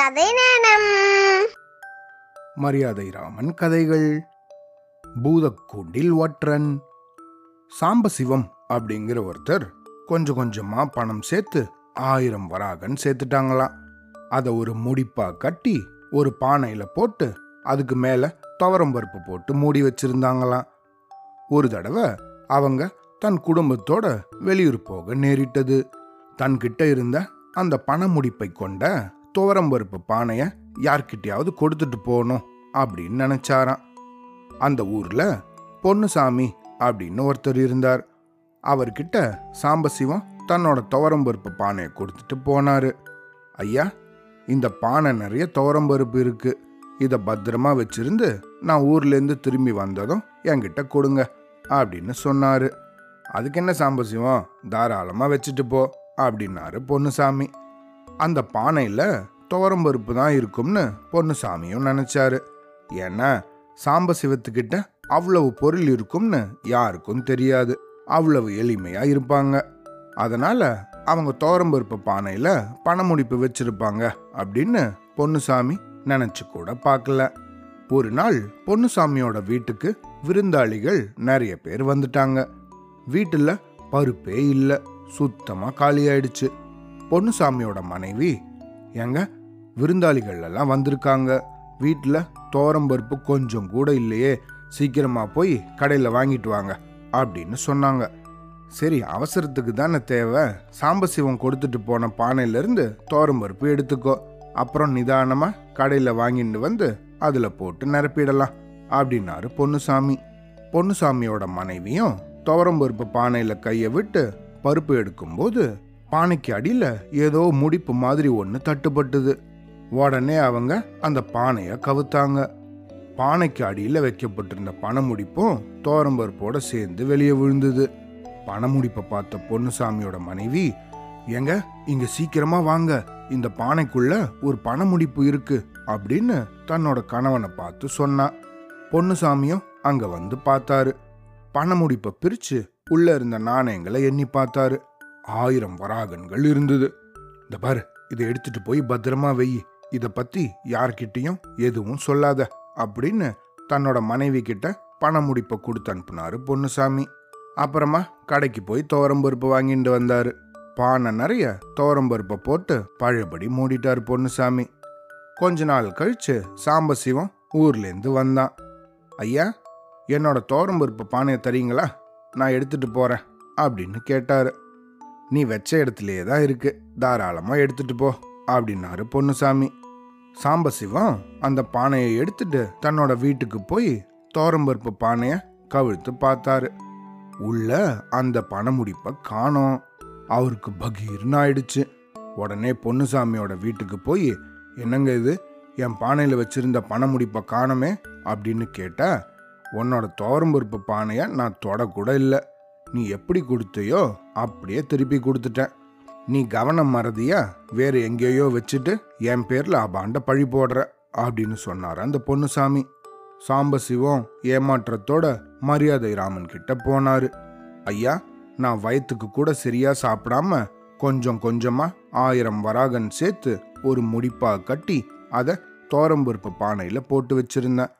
கதை நேரம் மரியாதை ராமன் கதைகள். பூதக்கூண்டில் ஒற்றன். சாம்பசிவம் அப்படிங்கிற ஒருத்தர் கொஞ்சம் கொஞ்சமா பணம் சேர்த்து ஆயிரம் வராகன் சேர்த்துட்டாங்களாம் அதை ஒரு முடிப்பா கட்டி ஒரு பானையில போட்டு அதுக்கு மேல துவரம் பருப்பு போட்டு மூடி வச்சிருந்தாங்களாம் ஒரு தடவை அவங்க தன் குடும்பத்தோட வெளியூர் போக நேரிட்டது. தன்கிட்ட இருந்த அந்த பண முடிப்பை கொண்ட துவரம் பருப்பு பானையை யார்கிட்டயாவது கொடுத்துட்டு போகணும் அப்படின்னு நினைச்சாராம். அந்த ஊர்ல பொன்னுசாமி அப்படின்னு ஒருத்தர் இருந்தார். அவர்கிட்ட சாம்பசிவம் தன்னோட துவரம்பருப்பு பானையை கொடுத்துட்டு போனாரு. ஐயா இந்த பானை நிறைய துவரம்பருப்பு இருக்கு. இதை பத்திரமா வச்சிருந்து நான் ஊர்லேருந்து திரும்பி வந்ததும் என்கிட்ட கொடுங்க அப்படின்னு சொன்னாரு. அதுக்கு என்ன சாம்பசிவம்? தாராளமா வச்சுட்டு போ அப்படின்னாரு பொன்னுசாமி. அந்த பானையில் துவரம்பருப்பு தான் இருக்கும்னு பொன்னுசாமியும் நினச்சாரு. ஏன்னா சாம்பசிவத்துக்கிட்ட அவ்வளவு பொருள் இருக்கும்னு யாருக்கும் தெரியாது. அவ்வளவு எளிமையா இருப்பாங்க. அதனால அவங்க துவரம்பருப்பு பானையில பணமுடிப்பு வச்சிருப்பாங்க அப்படின்னு பொன்னுசாமி நினைச்சு கூட பார்க்கல. ஒரு நாள் பொன்னுசாமியோட வீட்டுக்கு விருந்தாளிகள் நிறைய பேர் வந்துட்டாங்க. வீட்டுல பருப்பே இல்லை. சுத்தமா காலியாயிடுச்சு. பொன்னுசாமியோட மனைவி. ஏங்க விருந்தாளிகள் எல்லாம் வந்திருக்காங்க வீட்டில் பருப்பு கொஞ்சம் கூட இல்லையே சீக்கிரமாக போய் கடையில் வாங்கிட்டு வாங்க அப்படின்னு சொன்னாங்க. சரி அவசரத்துக்கு தானே தேவை. சாம்பசிவம் கொடுத்துட்டு போன பானையிலேருந்து பருப்பு எடுத்துக்கோ. அப்புறம் நிதானமாக கடையில் வாங்கிட்டு வந்து அதில் போட்டு நிரப்பிடலாம் அப்படின்னாரு பொன்னுசாமி. பொன்னுசாமியோட மனைவியும் துவரம்பருப்பு பானையில் கையை விட்டு பருப்பு எடுக்கும்போது பானைக்கு அடியில் ஏதோ முடிப்பு மாதிரி ஒன்று தட்டுப்பட்டுது. உடனே அவங்க அந்த பானையை கவுத்தாங்க. பானைக்கு அடியில் வைக்கப்பட்டிருந்த பணமுடிப்பும் தோரம்பருப்போட சேர்ந்து வெளியே விழுந்தது. பணமுடிப்பை பார்த்த பொன்னுசாமியோட மனைவி எங்க இங்க சீக்கிரமா வாங்க. இந்த பானைக்குள்ள ஒரு பணமுடிப்பு இருக்கு அப்படின்னு தன்னோட கணவனை பார்த்து சொன்னா. பொன்னுசாமியும் அங்க வந்து பார்த்தாரு. பணமுடிப்பை பிரிச்சு உள்ள இருந்த நாணயங்களை எண்ணி பார்த்தாரு. ஆயிரம் வராகன்கள் இருந்தது. இந்த பாரு இதை எடுத்துட்டு போய் பத்திரமா வெய். இதை பத்தி யார்கிட்டையும் எதுவும் சொல்லாத அப்படின்னு தன்னோட மனைவி கிட்ட பண முடிப்பை கொடுத்து அனுப்புனாரு பொன்னுசாமி. அப்புறமா கடைக்கு போய் தோரம்பருப்பு வாங்கிட்டு வந்தாரு. பானை நிறைய தோரம்பருப்பை போட்டு பழையபடி மூடிட்டாரு பொன்னுசாமி. கொஞ்ச நாள் கழிச்சு சாம்பசிவம் ஊர்லேருந்து வந்தான். ஐயா என்னோட தோரம்பருப்பு பானையை தரீங்களா? நான் எடுத்துட்டு போறேன் அப்படின்னு கேட்டாரு. நீ வச்ச இடத்துலையே தான் இருக்கு. தாராளமா எடுத்துட்டு போ அப்படின்னாரு பொன்னுசாமி. சாம்பசிவம் அந்த பானையை எடுத்துட்டு தன்னோட வீட்டுக்கு போய் தோரம்பருப்பு பானைய கவிழ்த்து பார்த்தாரு. உள்ள அந்த பணமுடிப்பை காணோம். அவருக்கு பகீர்னு ஆயிடுச்சு. உடனே பொன்னுசாமியோட வீட்டுக்கு போய் என்னங்க இது? என் பானையில் வச்சிருந்த பணமுடிப்பை காணமே அப்படின்னு கேட்டால் உன்னோட தோரம்பருப்பு பானையை நான் தொடக்கூட இல்லை. நீ எப்படி கொடுத்தையோ அப்படியே திருப்பி கொடுத்துட்டேன். நீ கவனம் மறதியா? வேறு எங்கேயோ வச்சுட்டு என் பேரில் அபாண்ட பழி போடுற அப்படின்னு சொன்னார் அந்த பொன்னுசாமி. சாம்பசிவம் ஏமாற்றத்தோட மரியாதை ராமன் கிட்ட போனாரு. ஐயா நான் வயிற்றுக்கு கூட சரியா சாப்பிடாம கொஞ்சம் கொஞ்சமா ஆயிரம் வராகன் சேர்த்து ஒரு முடிப்பா கட்டி அதை தோரம்பருப்பு பானையில போட்டு வச்சிருந்தேன்.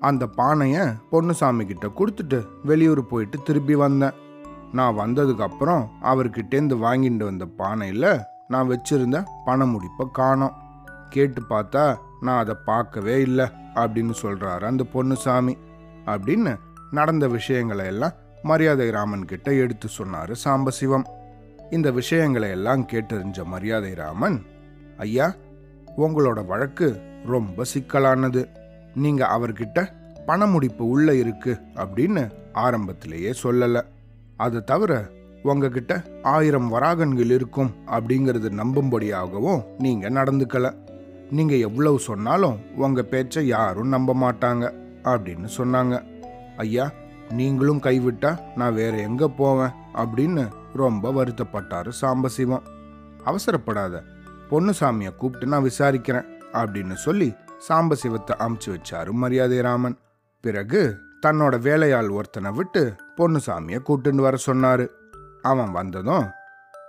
அந்த பானைய பொன்னுசாமி கிட்ட கொடுத்துட்டு வெளியூர் போயிட்டு திரும்பி வந்தேன். நான் வந்ததுக்கு அப்புறம் அவர்கிட்டேருந்து வாங்கிட்டு வந்த பானையில் நான் வச்சிருந்த பண முடிப்பை காணோம். கேட்டு பார்த்தா நான் அதை பார்க்கவே இல்லை அப்படின்னு சொல்றாரு அந்த பொன்னுசாமி. அப்படின்னு நடந்த விஷயங்களை எல்லாம் மரியாதை ராமன் கிட்ட எடுத்து சொன்னாரு சாம்பசிவம். இந்த விஷயங்களை எல்லாம் கேட்டறிஞ்ச மரியாதை ராமன் ஐயா உங்களோட வழக்கு ரொம்ப சிக்கலானது. நீங்க அவர்கிட்ட பண முடிப்பு உள்ள இருக்கு அப்படின்னு ஆரம்பத்திலேயே சொல்லலை. அது தவிர உங்ககிட்ட ஆயிரம் வராகன்கள் இருக்கும் அப்படிங்கிறது நம்பும்படியாகவும் நீங்க நடந்துக்கல. நீங்க எவ்வளவு சொன்னாலும் உங்க பேச்சை யாரும் நம்ப மாட்டாங்க அப்படின்னு சொன்னாங்க. ஐயா நீங்களும் கைவிட்டா நான் வேற எங்க போவேன்? அப்படின்னு ரொம்ப வருத்தப்பட்டாரு சாம்பசிவம். அவசரப்படாத பொன்னுசாமியை கூப்பிட்டு நான் விசாரிக்கிறேன் அப்படின்னு சொல்லி சாம்பசிவத்தை அமுச்சு வச்சாரு மரியாதை ராமன் பிறகு தன்னோட வேலையாள் ஒருத்தனை விட்டு பொன்னுசாமியை கூட்டுன்னு வர சொன்னாரு. அவன் வந்ததும்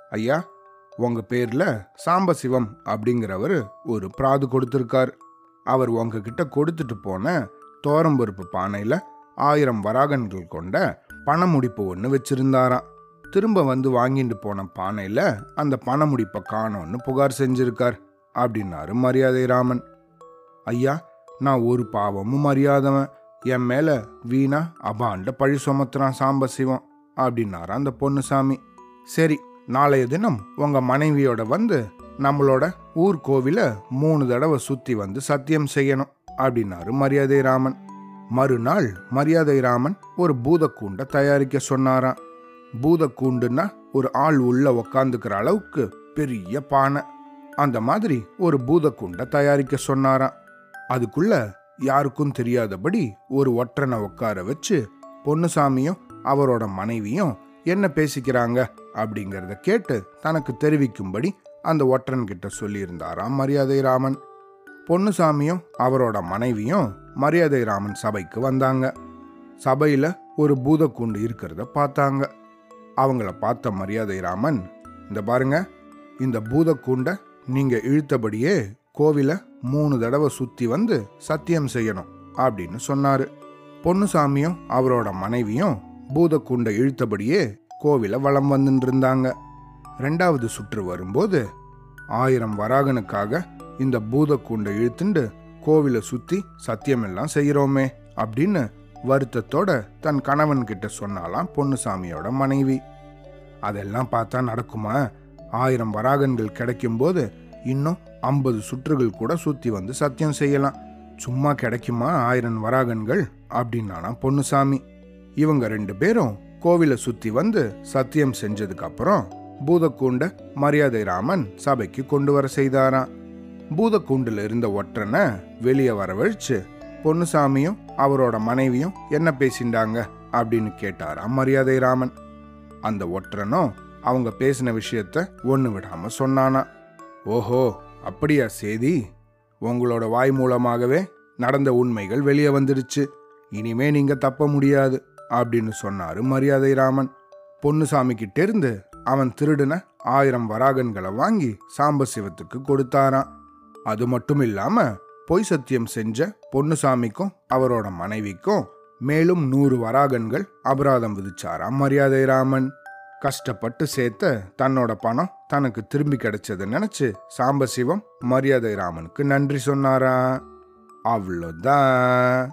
ஐயா உங்க பேர்ல சாம்பசிவம் அப்படிங்கிறவர் ஒரு பிராது கொடுத்துருக்கார். அவர் உங்ககிட்ட கொடுத்துட்டு போன தோரம்பருப்பு பானையில ஆயிரம் வராகன்கள் கொண்ட பணமுடிப்பு ஒன்று வச்சிருந்தாராம். திரும்ப வந்து வாங்கிட்டு போன பானையில அந்த பணமுடிப்பை காணோன்னு புகார் செஞ்சிருக்கார் அப்படின்னாரு மரியாதை ராமன் ஐயா நான் ஒரு பாவமும் அறியாதவன். என் மேல வீணா அபாண்ட பழி சுமத்துறான் சாம்பசிவம் அப்படின்னாரா அந்த பொன்னுசாமி. சரி நாளைய தினம் உங்க மனைவியோட வந்து நம்மளோட ஊர் கோவில மூணு தடவை சுத்தி வந்து சத்தியம் செய்யணும் அப்படின்னாரு மரியாதை ராமன். மறுநாள் மரியாதை ராமன் ஒரு பூதக்கூண்டை தயாரிக்க சொன்னாராம். பூதக்கூண்டுன்னா ஒரு ஆள் உள்ள உக்காந்துக்கிற அளவுக்கு பெரிய பானை. அந்த மாதிரி ஒரு பூதக்கூண்டை தயாரிக்க சொன்னாராம். அதுக்குள்ள யாருக்கும் தெரியாதபடி ஒரு ஒற்றனை உட்கார வச்சு பொன்னுசாமியும் அவரோட மனைவியும் என்ன பேசிக்கிறாங்க? அப்படிங்கிறத கேட்டு தனக்கு தெரிவிக்கும்படி அந்த ஒற்றன்கிட்ட சொல்லியிருந்தாராம் மரியாதை ராமன். பொன்னுசாமியும் அவரோட மனைவியும் மரியாதை ராமன் சபைக்கு வந்தாங்க. சபையில் ஒரு பூதக்கூண்டு இருக்கிறத பார்த்தாங்க. அவங்கள பார்த்த மரியாதை ராமன் இந்த பாருங்க இந்த பூதக்கூண்டை நீங்கள் இழுத்தபடியே கோவிலை மூணு தடவை சுற்றி வந்து சத்தியம் செய்யணும் அப்படின்னு சொன்னாரு. பொன்னுசாமியும் அவரோட மனைவியும் பூதக்கூண்டை இழுத்தபடியே கோவிலை வளம் வந்துட்டு இருந்தாங்க ரெண்டாவது சுற்று வரும்போது ஆயிரம் வராகனுக்காக இந்த பூதக்கூண்டை இழுத்துண்டு கோவிலை சுற்றி சத்தியமெல்லாம் செய்கிறோமே அப்படின்னு வருத்தத்தோட தன் கணவன் கிட்ட சொன்னாலாம் பொன்னுசாமியோட மனைவி. அதெல்லாம் பார்த்தா நடக்குமா? ஆயிரம் வராகன்கள் கிடைக்கும்போது இன்னும் ஐம்பது சுற்றுகள் கூட சுற்றி வந்து சத்தியம் செய்யலாம். சும்மா கிடைக்குமா ஆயிரம் வராகன்கள்? அப்படின்னானா பொன்னுசாமி. இவங்க ரெண்டு பேரும் கோவிலை சுற்றி வந்து சத்தியம் செஞ்சதுக்கு அப்புறம் பூதக்கூண்ட மரியாதை ராமன் சபைக்கு கொண்டு வர செய்தாராம். பூதக்கூண்டில் இருந்த ஒற்றனை வெளியே வரவழைச்சு பொன்னுசாமியும் அவரோட மனைவியும் என்ன பேசிண்டாங்க அப்படின்னு கேட்டாராம் மரியாதை ராமன். அந்த ஒற்றனும் அவங்க பேசின விஷயத்த ஒன்று விடாம சொன்னானா ஓஹோ அப்படியா சேதி? உங்களோட வாய் மூலமாகவே நடந்த உண்மைகள் வெளியே வந்துடுச்சு. இனிமே நீங்க தப்ப முடியாது அப்படின்னு சொன்னாரு மரியாதை ராமன். பொன்னுசாமி கிட்ட இருந்து அவன் திருடின ஆயிரம் வராகன்களை வாங்கி சாம்பசிவத்துக்கு கொடுத்தாராம். அது மட்டும் இல்லாம பொய் சத்தியம் செஞ்ச பொன்னுசாமிக்கும் அவரோட மனைவிக்கும் மேலும் நூறு வராகன்கள் அபராதம் விதிச்சாராம் மரியாதை ராமன். கஷ்டப்பட்டு சேர்த்த தன்னோட பணம் தனக்கு திரும்பி கிடைச்சதை நினைச்சு சாம்பசிவம் மரியாதை ராமனுக்கு நன்றி சொன்னாரா அவ்வளோதான்.